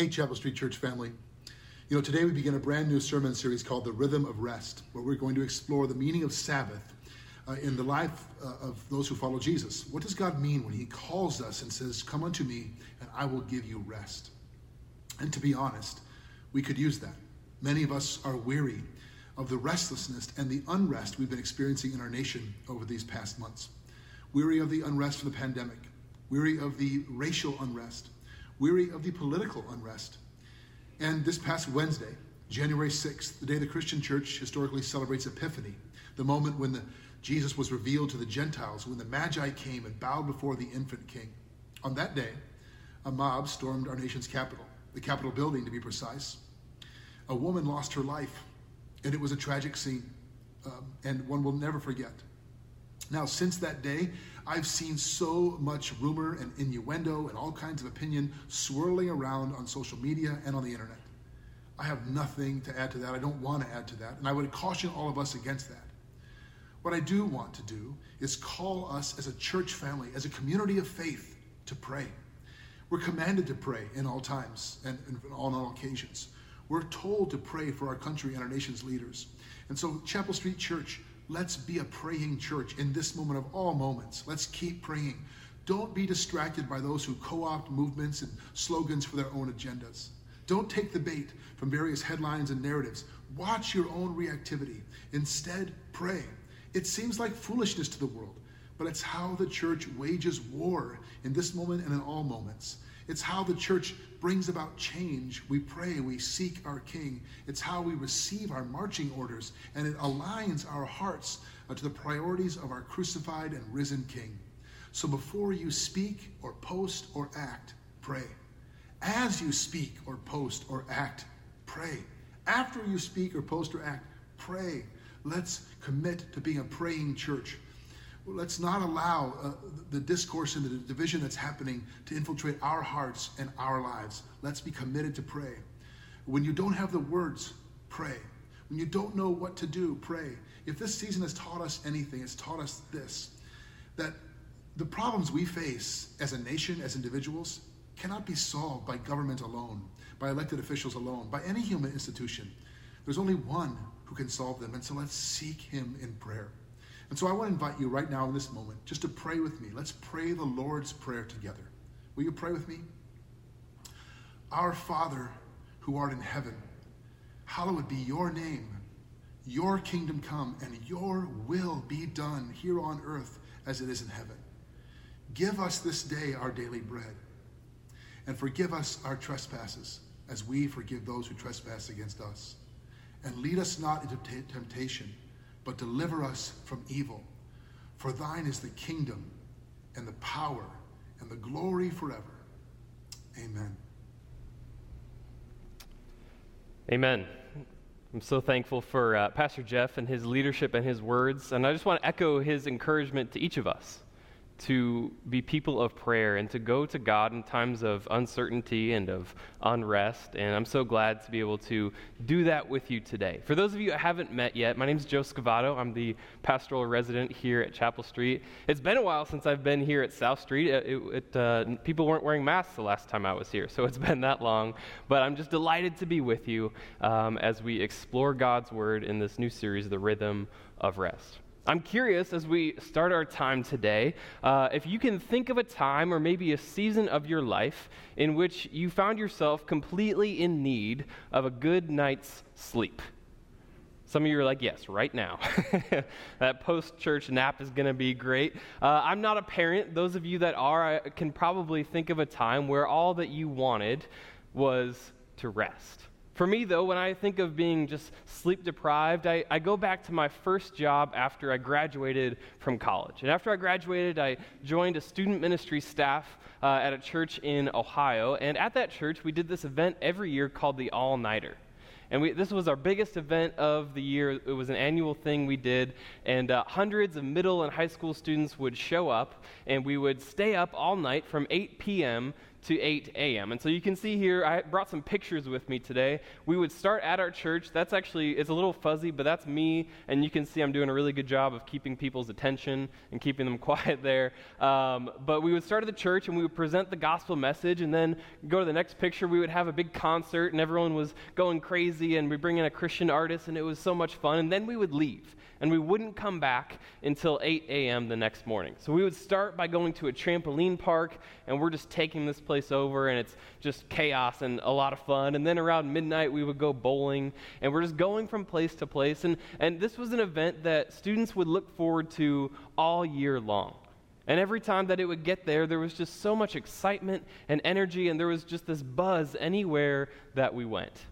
Hey, Chapel Street Church family. You know, today we begin a brand new sermon series called The Rhythm of Rest, where we're going to explore the meaning of Sabbath uh, in the life uh, of those who follow Jesus. What does God mean when He calls us and says, Come unto me, and I will give you rest? And to be honest, we could use that. Many of us are weary of the restlessness and the unrest we've been experiencing in our nation over these past months. Weary of the unrest of the pandemic, weary of the racial unrest, weary of the political unrest. And this past Wednesday, January 6th, the day the Christian church historically celebrates Epiphany, the moment when the, Jesus was revealed to the Gentiles, when the Magi came and bowed before the infant king. On that day, a mob stormed our nation's capital, the Capitol building to be precise. A woman lost her life, and it was a tragic scene, um, and one will never forget. Now, since that day, I've seen so much rumor and innuendo and all kinds of opinion swirling around on social media and on the internet. I have nothing to add to that. I don't want to add to that. And I would caution all of us against that. What I do want to do is call us as a church family, as a community of faith, to pray. We're commanded to pray in all times and, on all occasions. We're told to pray for our country and our nation's leaders. And so, Chapel Street Church, let's be a praying church in this moment of all moments. Let's keep praying. Don't be distracted by those who co opt movements and slogans for their own agendas. Don't take the bait from various headlines and narratives. Watch your own reactivity. Instead, pray. It seems like foolishness to the world, but it's how the church wages war in this moment and in all moments. It's how the church brings about change. We pray, we seek our King. It's how we receive our marching orders, and it aligns our hearts uh, to the priorities of our crucified and risen King. So before you speak or post or act, pray. As you speak or post or act, pray. After you speak or post or act, pray. Let's commit to being a praying church. Let's not allow uh, the discourse and the division that's happening to infiltrate our hearts and our lives. Let's be committed to pray. When you don't have the words, pray. When you don't know what to do, pray. If this season has taught us anything, it's taught us this that the problems we face as a nation, as individuals, cannot be solved by government alone, by elected officials alone, by any human institution. There's only one who can solve them, and so let's seek him in prayer. And so I want to invite you right now in this moment just to pray with me. Let's pray the Lord's Prayer together. Will you pray with me? Our Father who art in heaven, hallowed be your name. Your kingdom come and your will be done here on earth as it is in heaven. Give us this day our daily bread and forgive us our trespasses as we forgive those who trespass against us. And lead us not into t- temptation but deliver us from evil. For thine is the kingdom and the power and the glory forever. Amen. Amen. I'm so thankful for uh, Pastor Jeff and his leadership and his words. And I just want to echo his encouragement to each of us to be people of prayer and to go to God in times of uncertainty and of unrest. And I'm so glad to be able to do that with you today. For those of you I haven't met yet, my name is Joe Scavato. I'm the pastoral resident here at Chapel Street. It's been a while since I've been here at South Street. It, it, uh, people weren't wearing masks the last time I was here, so it's been that long. But I'm just delighted to be with you um, as we explore God's Word in this new series, The Rhythm of Rest. I'm curious as we start our time today uh, if you can think of a time or maybe a season of your life in which you found yourself completely in need of a good night's sleep. Some of you are like, yes, right now. that post church nap is going to be great. Uh, I'm not a parent. Those of you that are I can probably think of a time where all that you wanted was to rest. For me, though, when I think of being just sleep deprived, I, I, go back to my first job after I graduated from college. And after I graduated, I joined a student ministry staff uh, at a church in Ohio. And at that church, we did this event every year called the All Nighter. And we, this was our biggest event of the year. It was an annual thing we did. And uh, hundreds of middle and high school students would show up, and we would stay up all night from 8 p.m to 8 a.m. And so you can see here, I brought some pictures with me today. We would start at our church. That's actually, it's a little fuzzy, but that's me. And you can see I'm doing a really good job of keeping people's attention and keeping them quiet there. Um, but we would start at the church and we would present the gospel message. And then go to the next picture, we would have a big concert and everyone was going crazy. And we bring in a Christian artist and it was so much fun. And then we would leave and we wouldn't come back until 8 a.m. the next morning. So we would start by going to a trampoline park, and we're just taking this place over, and it's just chaos and a lot of fun. And then around midnight, we would go bowling, and we're just going from place to place. And, and this was an event that students would look forward to all year long. And every time that it would get there, there was just so much excitement and energy, and there was just this buzz anywhere that we went.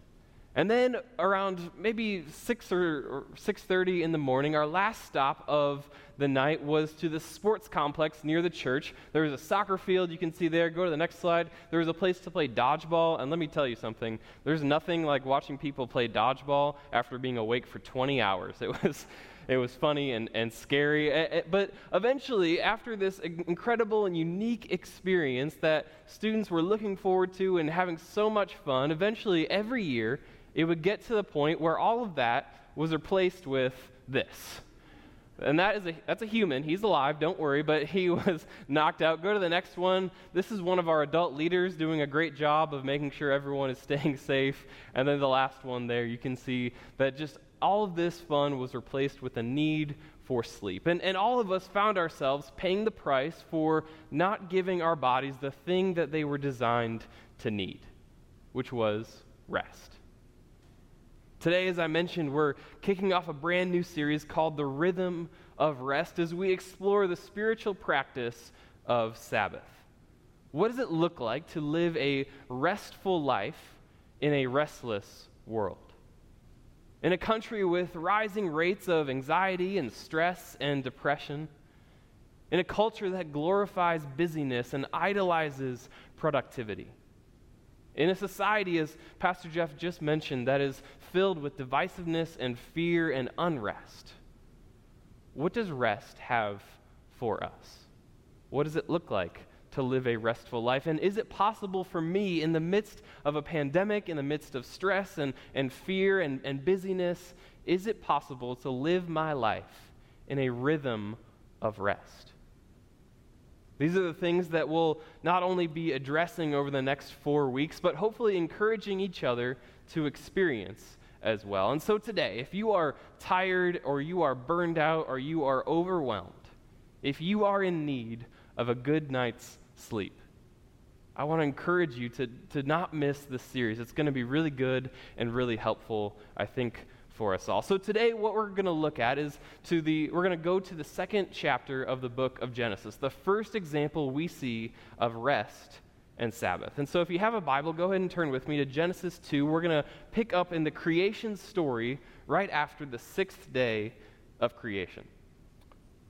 And then around maybe 6 or, 6:30 in the morning, our last stop of the night was to the sports complex near the church. There was a soccer field you can see there. Go to the next slide. There was a place to play dodgeball, and let me tell you something. There's nothing like watching people play dodgeball after being awake for 20 hours. It was it was funny and, and scary. But eventually, after this incredible and unique experience that students were looking forward to and having so much fun, eventually every year it would get to the point where all of that was replaced with this. And that is a, that's a human. He's alive, don't worry, but he was knocked out. Go to the next one. This is one of our adult leaders doing a great job of making sure everyone is staying safe. And then the last one there, you can see that just all of this fun was replaced with a need for sleep. And, and all of us found ourselves paying the price for not giving our bodies the thing that they were designed to need, which was rest. Today, as I mentioned, we're kicking off a brand new series called The Rhythm of Rest as we explore the spiritual practice of Sabbath. What does it look like to live a restful life in a restless world? In a country with rising rates of anxiety and stress and depression, in a culture that glorifies busyness and idolizes productivity in a society, as Pastor Jeff just mentioned, that is filled with divisiveness and fear and unrest, what does rest have for us? What does it look like to live a restful life? And is it possible for me, in the midst of a pandemic, in the midst of stress and, and fear and, and busyness, is it possible to live my life in a rhythm of rest? These are the things that we'll not only be addressing over the next four weeks, but hopefully encouraging each other to experience as well. And so today, if you are tired or you are burned out or you are overwhelmed, if you are in need of a good night's sleep, I want to encourage you to, to not miss this series. It's going to be really good and really helpful, I think, for us all. So today what we're going to look at is to the we're going to go to the second chapter of the book of Genesis. The first example we see of rest and Sabbath. And so if you have a Bible, go ahead and turn with me to Genesis 2. We're going to pick up in the creation story right after the 6th day of creation.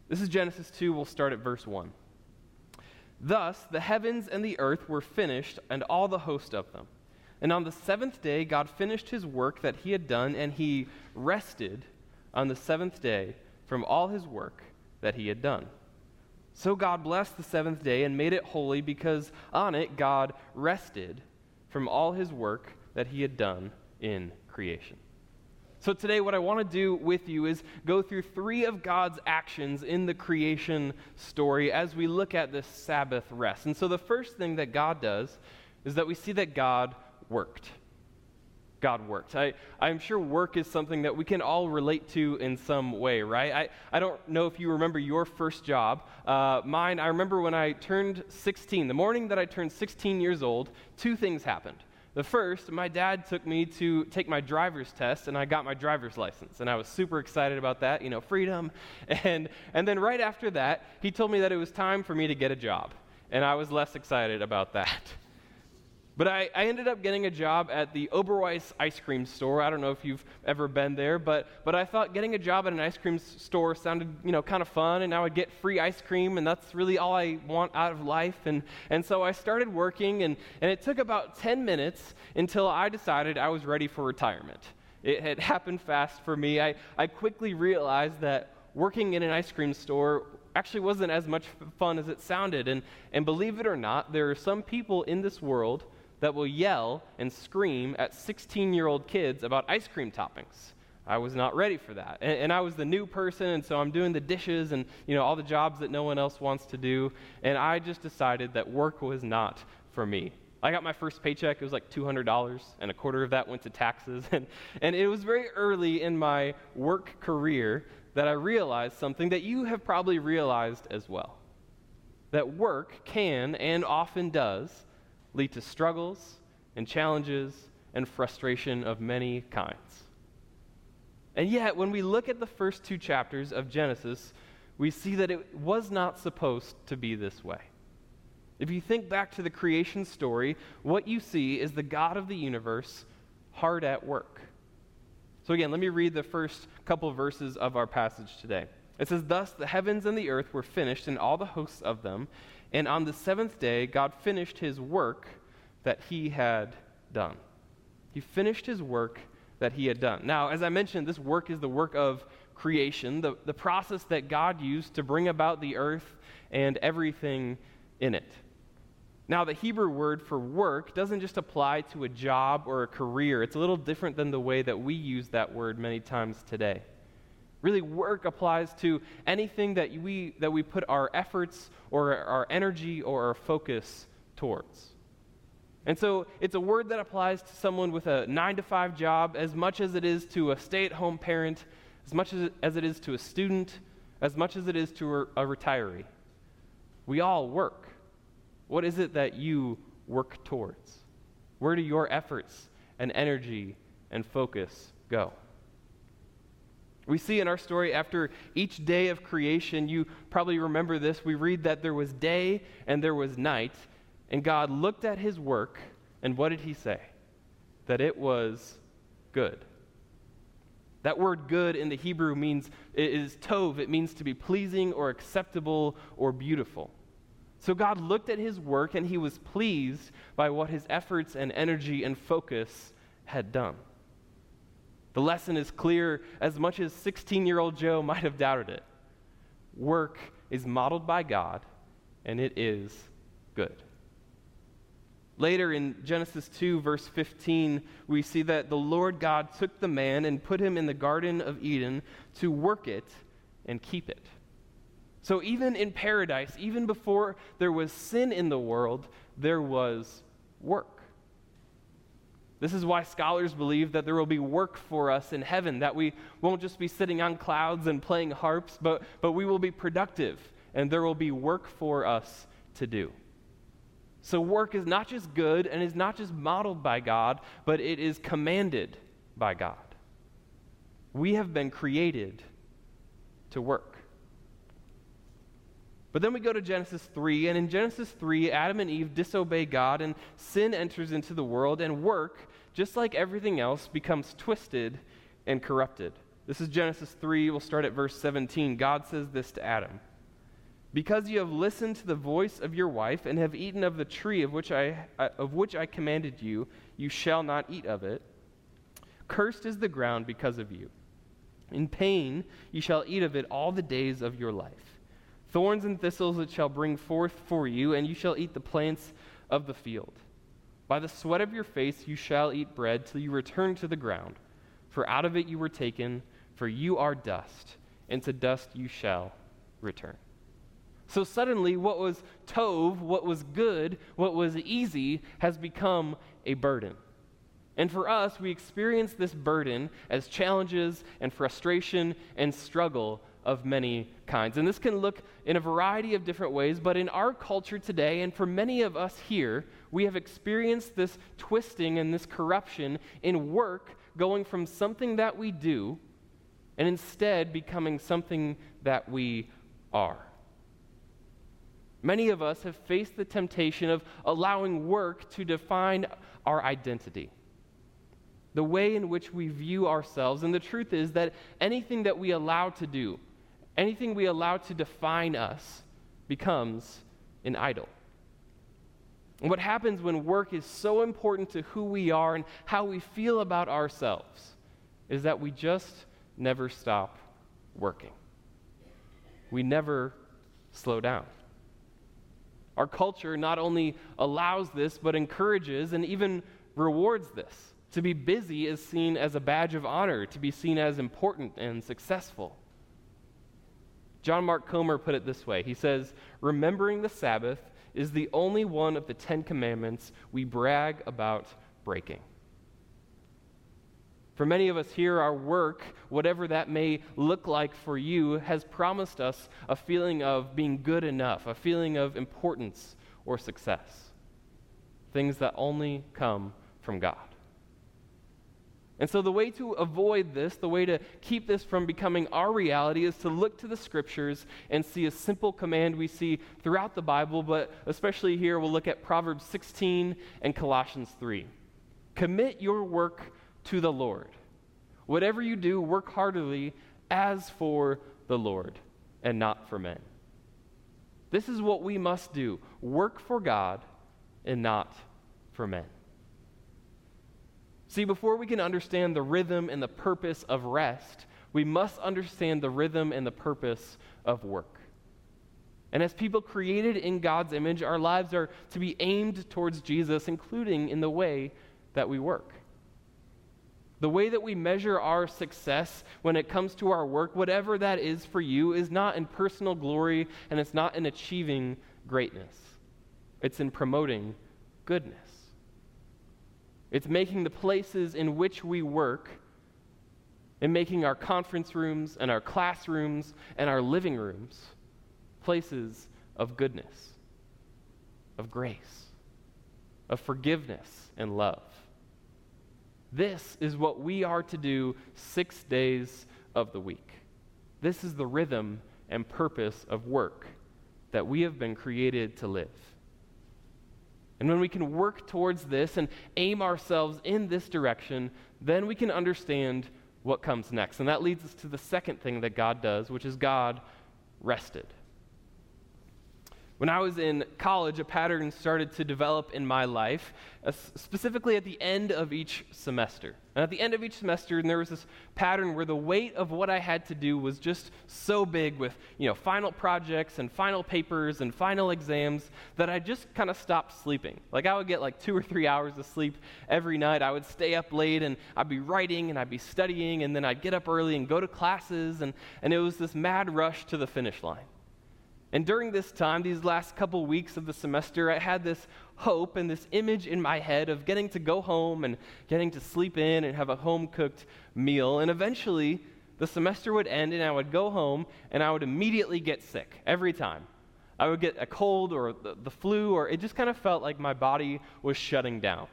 This is Genesis 2. We'll start at verse 1. Thus the heavens and the earth were finished and all the host of them. And on the seventh day, God finished his work that he had done, and he rested on the seventh day from all his work that he had done. So God blessed the seventh day and made it holy because on it God rested from all his work that he had done in creation. So, today, what I want to do with you is go through three of God's actions in the creation story as we look at this Sabbath rest. And so, the first thing that God does is that we see that God worked. God worked. I, I'm sure work is something that we can all relate to in some way, right? I, I don't know if you remember your first job. Uh, mine, I remember when I turned 16, the morning that I turned 16 years old, two things happened. The first, my dad took me to take my driver's test, and I got my driver's license. And I was super excited about that, you know, freedom. And, and then right after that, he told me that it was time for me to get a job. And I was less excited about that. But I, I, ended up getting a job at the Oberweis ice cream store. I don't know if you've ever been there, but, but I thought getting a job at an ice cream store sounded, you know, kind of fun, and I would get free ice cream, and that's really all I want out of life. And, and so I started working, and, and it took about 10 minutes until I decided I was ready for retirement. It had happened fast for me. I, I quickly realized that working in an ice cream store actually wasn't as much fun as it sounded. And, and believe it or not, there are some people in this world that will yell and scream at 16 year old kids about ice cream toppings. I was not ready for that. And, and, I was the new person, and so I'm doing the dishes and you know all the jobs that no one else wants to do. And I just decided that work was not for me. I got my first paycheck, it was like $200, and a quarter of that went to taxes. And, and it was very early in my work career that I realized something that you have probably realized as well that work can and often does lead to struggles and challenges and frustration of many kinds. And yet, when we look at the first two chapters of Genesis, we see that it was not supposed to be this way. If you think back to the creation story, what you see is the God of the universe hard at work. So, again, let me read the first couple verses of our passage today. It says, Thus the heavens and the earth were finished, and all the hosts of them. And on the seventh day, God finished his work that he had done. He finished his work that he had done. Now, as I mentioned, this work is the work of creation, the, the process that God used to bring about the earth and everything in it. Now, the Hebrew word for work doesn't just apply to a job or a career. It's a little different than the way that we use that word many times today. Really, work applies to anything that we, that we put our efforts or our energy or our focus towards. And so it's a word that applies to someone with a nine to five job as much as it is to a stay at home parent, as much as, as it is to a student, as much as it is to a, a retiree. We all work. What is it that you work towards? Where do your efforts and energy and focus go? We see in our story after each day of creation, you probably remember this. We read that there was day and there was night, and God looked at his work, and what did he say? That it was good. That word good in the Hebrew means, it is tov, it means to be pleasing or acceptable or beautiful. So God looked at his work and he was pleased by what his efforts and energy and focus had done. The lesson is clear as much as 16 year old Joe might have doubted it. Work is modeled by God and it is good. Later in Genesis 2, verse 15, we see that the Lord God took the man and put him in the Garden of Eden to work it and keep it. So, even in paradise, even before there was sin in the world, there was work. This is why scholars believe that there will be work for us in heaven, that we won't just be sitting on clouds and playing harps, but, but we will be productive, and there will be work for us to do. So, work is not just good and is not just modeled by God, but it is commanded by God. We have been created to work. But then we go to Genesis 3, and in Genesis 3, Adam and Eve disobey God, and sin enters into the world, and work, just like everything else, becomes twisted and corrupted. This is Genesis 3. We'll start at verse 17. God says this to Adam Because you have listened to the voice of your wife, and have eaten of the tree of which I, uh, of which I commanded you, you shall not eat of it. Cursed is the ground because of you. In pain you shall eat of it all the days of your life. Thorns and thistles it shall bring forth for you, and you shall eat the plants of the field. By the sweat of your face you shall eat bread till you return to the ground. For out of it you were taken, for you are dust, and to dust you shall return. So suddenly, what was tov, what was good, what was easy, has become a burden. And for us, we experience this burden as challenges and frustration and struggle of many kinds. And this can look in a variety of different ways, but in our culture today, and for many of us here, we have experienced this twisting and this corruption in work going from something that we do and instead becoming something that we are. Many of us have faced the temptation of allowing work to define our identity the way in which we view ourselves. And the truth is that anything that we allow to do, anything we allow to define us becomes an idol. And what happens when work is so important to who we are and how we feel about ourselves is that we just never stop working. We never slow down. Our culture not only allows this, but encourages and even rewards this. To be busy is seen as a badge of honor, to be seen as important and successful. John Mark Comer put it this way He says, Remembering the Sabbath is the only one of the Ten Commandments we brag about breaking. For many of us here, our work, whatever that may look like for you, has promised us a feeling of being good enough, a feeling of importance or success. Things that only come from God. And so, the way to avoid this, the way to keep this from becoming our reality, is to look to the scriptures and see a simple command we see throughout the Bible, but especially here, we'll look at Proverbs 16 and Colossians 3. Commit your work to the Lord. Whatever you do, work heartily as for the Lord and not for men. This is what we must do work for God and not for men. See, before we can understand the rhythm and the purpose of rest, we must understand the rhythm and the purpose of work. And as people created in God's image, our lives are to be aimed towards Jesus, including in the way that we work. The way that we measure our success when it comes to our work, whatever that is for you, is not in personal glory and it's not in achieving greatness. It's in promoting goodness. It's making the places in which we work and making our conference rooms and our classrooms and our living rooms places of goodness, of grace, of forgiveness and love. This is what we are to do six days of the week. This is the rhythm and purpose of work that we have been created to live. And when we can work towards this and aim ourselves in this direction, then we can understand what comes next. And that leads us to the second thing that God does, which is God rested. When I was in college, a pattern started to develop in my life, uh, specifically at the end of each semester. And at the end of each semester, there was this pattern where the weight of what I had to do was just so big with, you know, final projects and final papers and final exams that I just kind of stopped sleeping. Like I would get like two or three hours of sleep every night. I would stay up late and I'd be writing and I'd be studying and then I'd get up early and go to classes and, and it was this mad rush to the finish line. And during this time, these last couple weeks of the semester, I had this hope and this image in my head of getting to go home and getting to sleep in and have a home cooked meal. And eventually, the semester would end and I would go home and I would immediately get sick every time. I would get a cold or the, the flu, or it just kind of felt like my body was shutting down.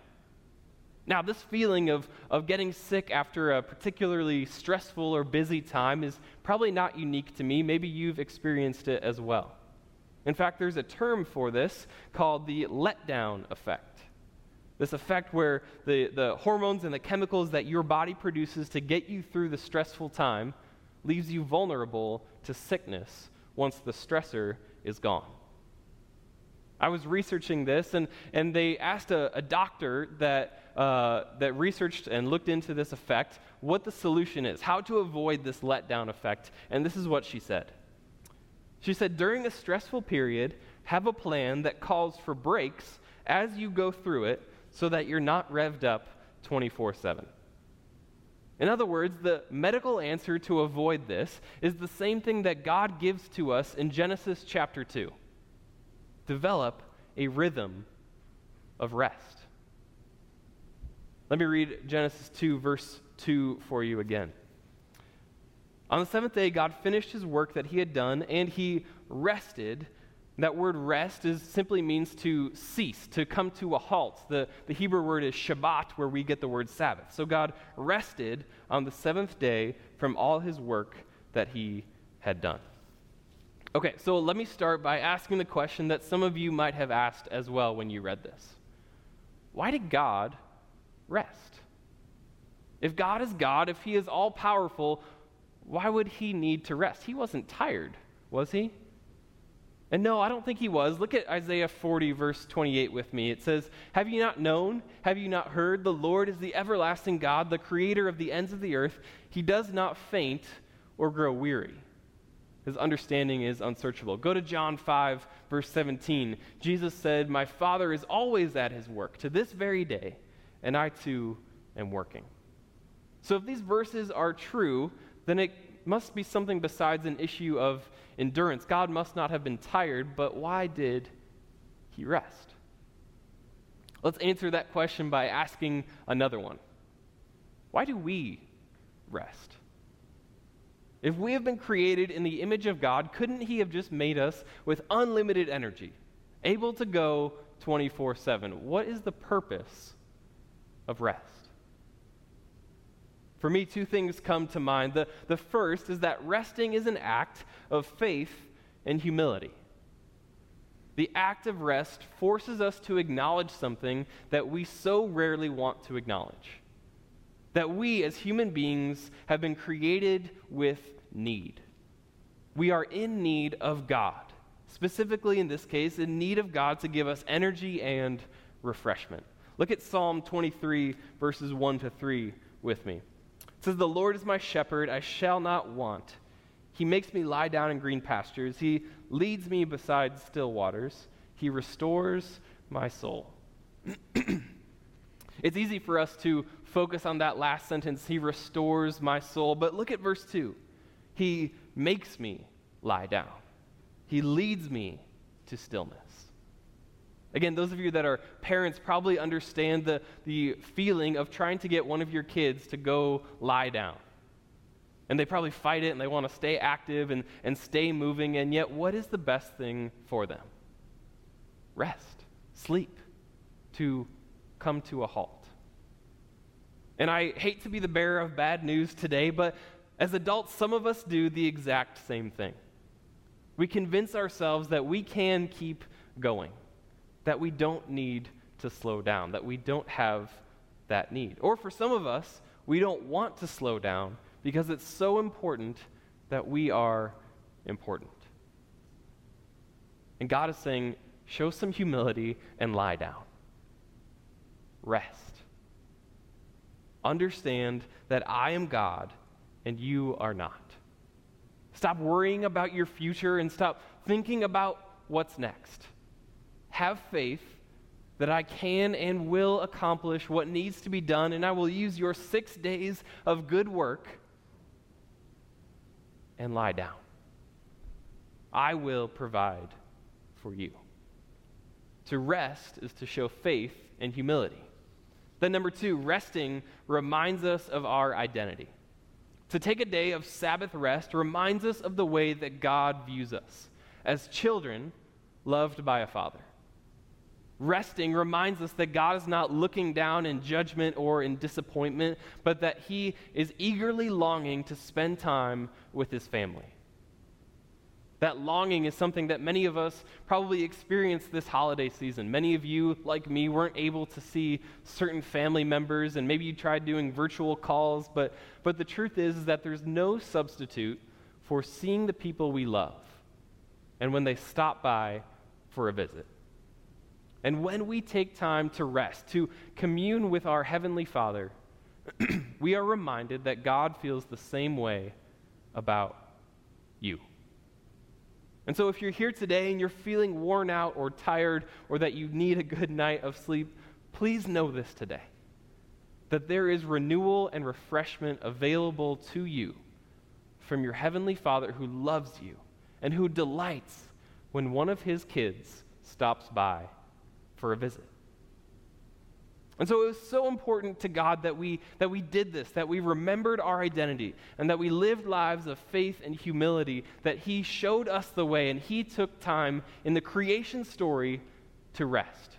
Now, this feeling of, of getting sick after a particularly stressful or busy time is probably not unique to me. Maybe you've experienced it as well. In fact, there's a term for this called the letdown effect. This effect where the, the hormones and the chemicals that your body produces to get you through the stressful time leaves you vulnerable to sickness once the stressor is gone. I was researching this, and, and they asked a, a doctor that uh, that researched and looked into this effect, what the solution is, how to avoid this letdown effect. And this is what she said. She said, during a stressful period, have a plan that calls for breaks as you go through it so that you're not revved up 24 7. In other words, the medical answer to avoid this is the same thing that God gives to us in Genesis chapter 2 develop a rhythm of rest. Let me read Genesis 2, verse 2 for you again. On the seventh day, God finished his work that he had done, and he rested. That word rest is, simply means to cease, to come to a halt. The, the Hebrew word is Shabbat, where we get the word Sabbath. So God rested on the seventh day from all his work that he had done. Okay, so let me start by asking the question that some of you might have asked as well when you read this Why did God rest. If God is God, if He is all powerful, why would He need to rest? He wasn't tired, was He? And no, I don't think he was. Look at Isaiah 40, verse 28 with me. It says, Have you not known? Have you not heard? The Lord is the everlasting God, the creator of the ends of the earth. He does not faint or grow weary. His understanding is unsearchable. Go to John 5, verse 17. Jesus said, My Father is always at his work to this very day, and I too am working. So if these verses are true, then it must be something besides an issue of endurance. God must not have been tired, but why did he rest? Let's answer that question by asking another one Why do we rest? If we have been created in the image of God, couldn't He have just made us with unlimited energy, able to go 24 7? What is the purpose of rest? For me, two things come to mind. The, the first is that resting is an act of faith and humility. The act of rest forces us to acknowledge something that we so rarely want to acknowledge. That we, as human beings, have been created with need. We are in need of God. Specifically, in this case, in need of God to give us energy and refreshment. Look at Psalm 23, verses 1 to 3 with me. It says, The Lord is my shepherd, I shall not want. He makes me lie down in green pastures. He leads me beside still waters. He restores my soul. it's easy for us to focus on that last sentence, He restores my soul. But look at verse 2. He makes me lie down, He leads me to stillness. Again, those of you that are parents probably understand the, the feeling of trying to get one of your kids to go lie down. And they probably fight it and they want to stay active and, and stay moving. And yet, what is the best thing for them? Rest, sleep, to come to a halt. And I hate to be the bearer of bad news today, but as adults, some of us do the exact same thing. We convince ourselves that we can keep going, that we don't need to slow down, that we don't have that need. Or for some of us, we don't want to slow down because it's so important that we are important. And God is saying, show some humility and lie down. Rest. Understand that I am God and you are not. Stop worrying about your future and stop thinking about what's next. Have faith that I can and will accomplish what needs to be done, and I will use your six days of good work and lie down. I will provide for you. To rest is to show faith and humility. Then, number two, resting reminds us of our identity. To take a day of Sabbath rest reminds us of the way that God views us as children loved by a father. Resting reminds us that God is not looking down in judgment or in disappointment, but that He is eagerly longing to spend time with His family. That longing is something that many of us probably experienced this holiday season. Many of you, like me, weren't able to see certain family members, and maybe you tried doing virtual calls, but, but the truth is, is that there's no substitute for seeing the people we love and when they stop by for a visit. And when we take time to rest, to commune with our Heavenly Father, we are reminded that God feels the same way about you. And so, if you're here today and you're feeling worn out or tired or that you need a good night of sleep, please know this today that there is renewal and refreshment available to you from your Heavenly Father who loves you and who delights when one of his kids stops by for a visit. And so it was so important to God that we, that we did this, that we remembered our identity, and that we lived lives of faith and humility, that He showed us the way, and He took time in the creation story to rest.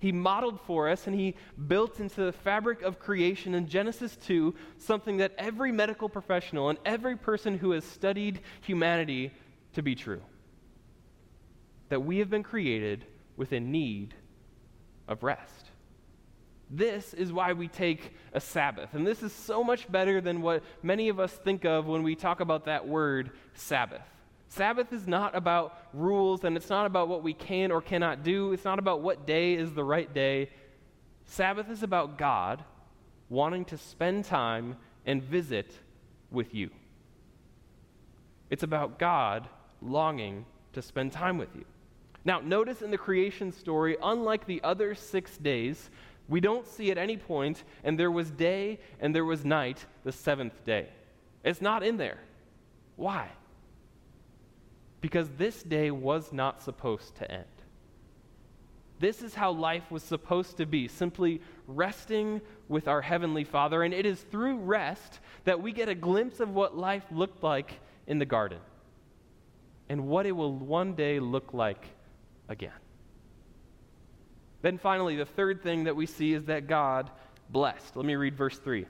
He modeled for us and he built into the fabric of creation in Genesis 2 something that every medical professional and every person who has studied humanity to be true. That we have been created with a need of rest. This is why we take a Sabbath. And this is so much better than what many of us think of when we talk about that word, Sabbath. Sabbath is not about rules and it's not about what we can or cannot do. It's not about what day is the right day. Sabbath is about God wanting to spend time and visit with you. It's about God longing to spend time with you. Now, notice in the creation story, unlike the other six days, we don't see at any point, and there was day and there was night the seventh day. It's not in there. Why? Because this day was not supposed to end. This is how life was supposed to be simply resting with our Heavenly Father. And it is through rest that we get a glimpse of what life looked like in the garden and what it will one day look like again. Then finally, the third thing that we see is that God blessed. Let me read verse 3.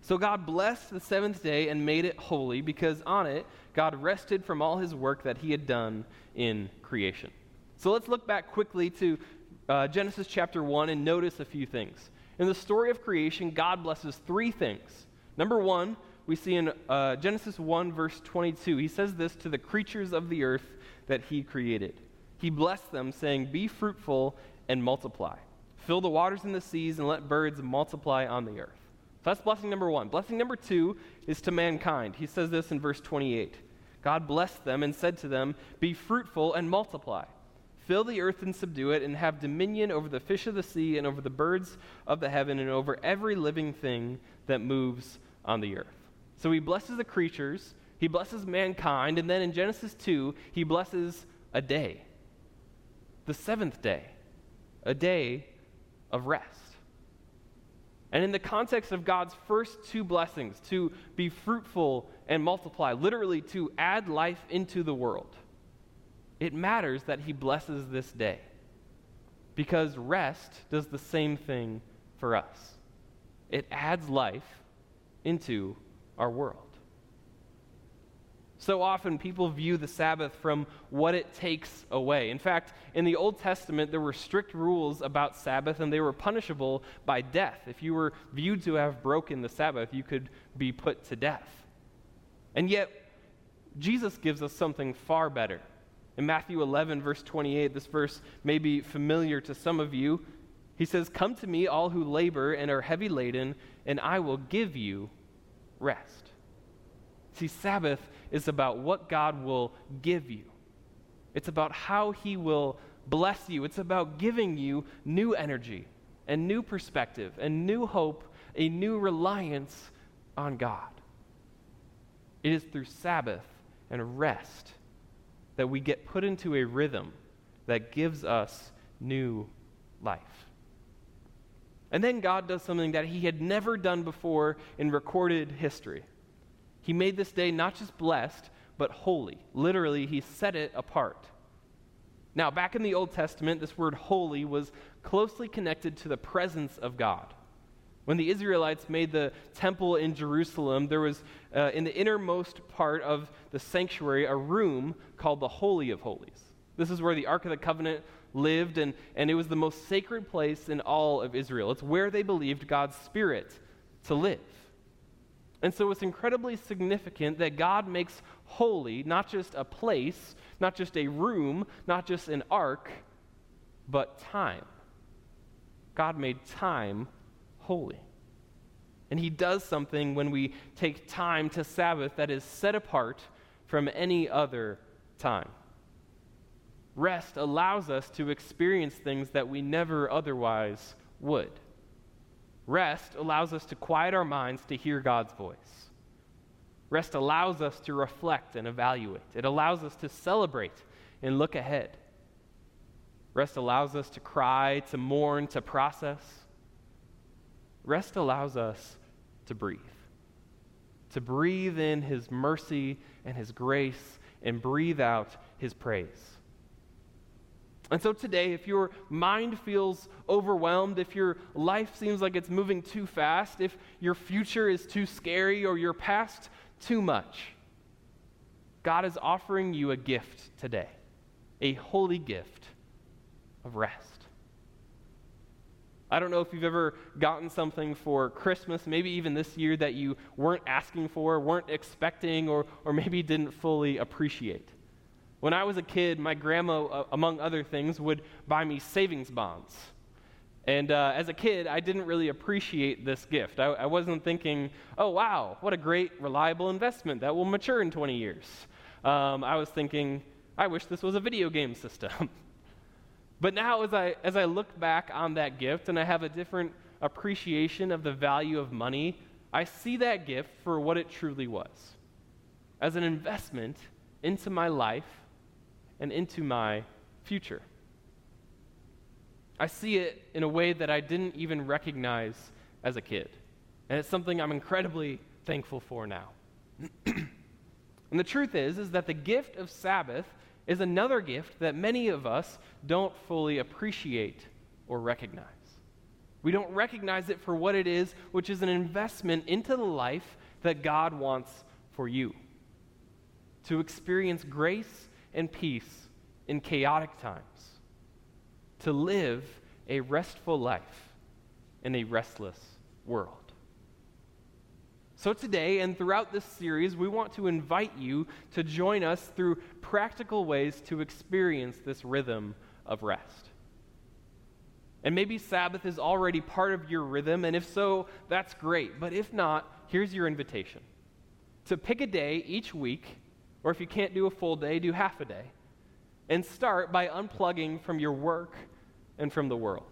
So God blessed the seventh day and made it holy because on it God rested from all his work that he had done in creation. So let's look back quickly to uh, Genesis chapter 1 and notice a few things. In the story of creation, God blesses three things. Number one, we see in uh, Genesis 1, verse 22, he says this to the creatures of the earth that he created. He blessed them, saying, Be fruitful and multiply. Fill the waters in the seas and let birds multiply on the earth. So that's blessing number one. Blessing number two is to mankind. He says this in verse 28. God blessed them and said to them, Be fruitful and multiply. Fill the earth and subdue it, and have dominion over the fish of the sea, and over the birds of the heaven, and over every living thing that moves on the earth. So he blesses the creatures, he blesses mankind, and then in Genesis 2, he blesses a day, the seventh day, a day of rest. And in the context of God's first two blessings, to be fruitful and multiply, literally to add life into the world it matters that he blesses this day because rest does the same thing for us. It adds life into our world. So often people view the Sabbath from what it takes away. In fact, in the Old Testament, there were strict rules about Sabbath, and they were punishable by death. If you were viewed to have broken the Sabbath, you could be put to death. And yet, Jesus gives us something far better. In Matthew 11, verse 28, this verse may be familiar to some of you. He says, Come to me, all who labor and are heavy laden, and I will give you rest. See, Sabbath is about what God will give you, it's about how He will bless you, it's about giving you new energy and new perspective and new hope, a new reliance on God. It is through Sabbath and rest that we get put into a rhythm that gives us new life. And then God does something that he had never done before in recorded history. He made this day not just blessed, but holy. Literally, he set it apart. Now, back in the Old Testament, this word holy was closely connected to the presence of God. When the Israelites made the temple in Jerusalem, there was uh, in the innermost part of the sanctuary a room called the Holy of Holies. This is where the Ark of the Covenant lived, and, and it was the most sacred place in all of Israel. It's where they believed God's Spirit to live. And so it's incredibly significant that God makes holy not just a place, not just a room, not just an ark, but time. God made time holy. And he does something when we take time to Sabbath that is set apart from any other time. Rest allows us to experience things that we never otherwise would. Rest allows us to quiet our minds to hear God's voice. Rest allows us to reflect and evaluate. It allows us to celebrate and look ahead. Rest allows us to cry, to mourn, to process. Rest allows us to breathe, to breathe in His mercy and His grace and breathe out His praise. And so today, if your mind feels overwhelmed, if your life seems like it's moving too fast, if your future is too scary or your past too much, God is offering you a gift today, a holy gift of rest. I don't know if you've ever gotten something for Christmas, maybe even this year, that you weren't asking for, weren't expecting, or, or maybe didn't fully appreciate. When I was a kid, my grandma, uh, among other things, would buy me savings bonds. And uh, as a kid, I didn't really appreciate this gift. I, I, wasn't thinking, oh, wow, what a great, reliable investment that will mature in 20 years. Um, I was thinking, I wish this was a video game system. but now, as I, as I look back on that gift and I have a different appreciation of the value of money, I see that gift for what it truly was as an investment into my life and into my future. I see it in a way that I didn't even recognize as a kid. And it's something I'm incredibly thankful for now. and the truth is is that the gift of Sabbath is another gift that many of us don't fully appreciate or recognize. We don't recognize it for what it is, which is an investment into the life that God wants for you. To experience grace and peace in chaotic times to live a restful life in a restless world. So, today and throughout this series, we want to invite you to join us through practical ways to experience this rhythm of rest. And maybe Sabbath is already part of your rhythm, and if so, that's great. But if not, here's your invitation to pick a day each week, or if you can't do a full day, do half a day, and start by unplugging from your work and from the world.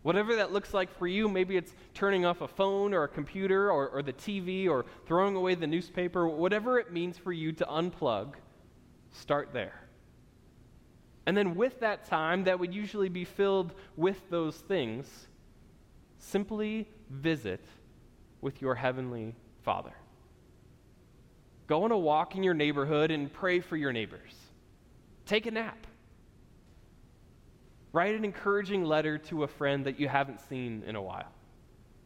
Whatever that looks like for you, maybe it's turning off a phone or a computer or, or the TV or throwing away the newspaper, whatever it means for you to unplug, start there. And then with that time that would usually be filled with those things, simply visit with your heavenly Father. Go on a walk in your neighborhood and pray for your neighbors. Take a nap. Write an encouraging letter to a friend that you haven't seen in a while.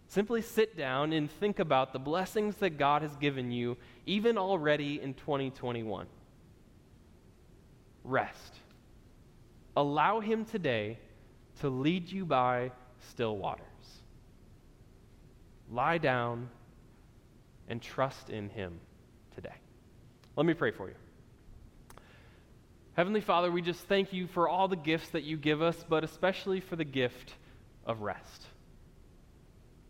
Simply sit down and think about the blessings that God has given you, even already in 2021. Rest. Allow Him today to lead you by still waters. Lie down and trust in Him today. Let me pray for you. Heavenly Father, we just thank you for all the gifts that you give us, but especially for the gift of rest.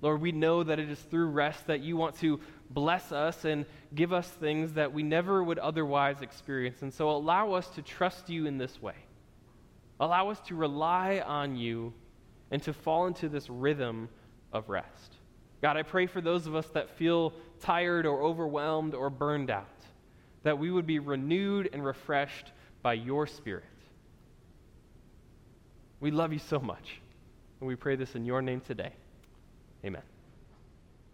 Lord, we know that it is through rest that you want to bless us and give us things that we never would otherwise experience. And so allow us to trust you in this way. Allow us to rely on you and to fall into this rhythm of rest. God, I pray for those of us that feel tired or overwhelmed or burned out, that we would be renewed and refreshed by your Spirit. We love you so much. And we pray this in your name today. Amen.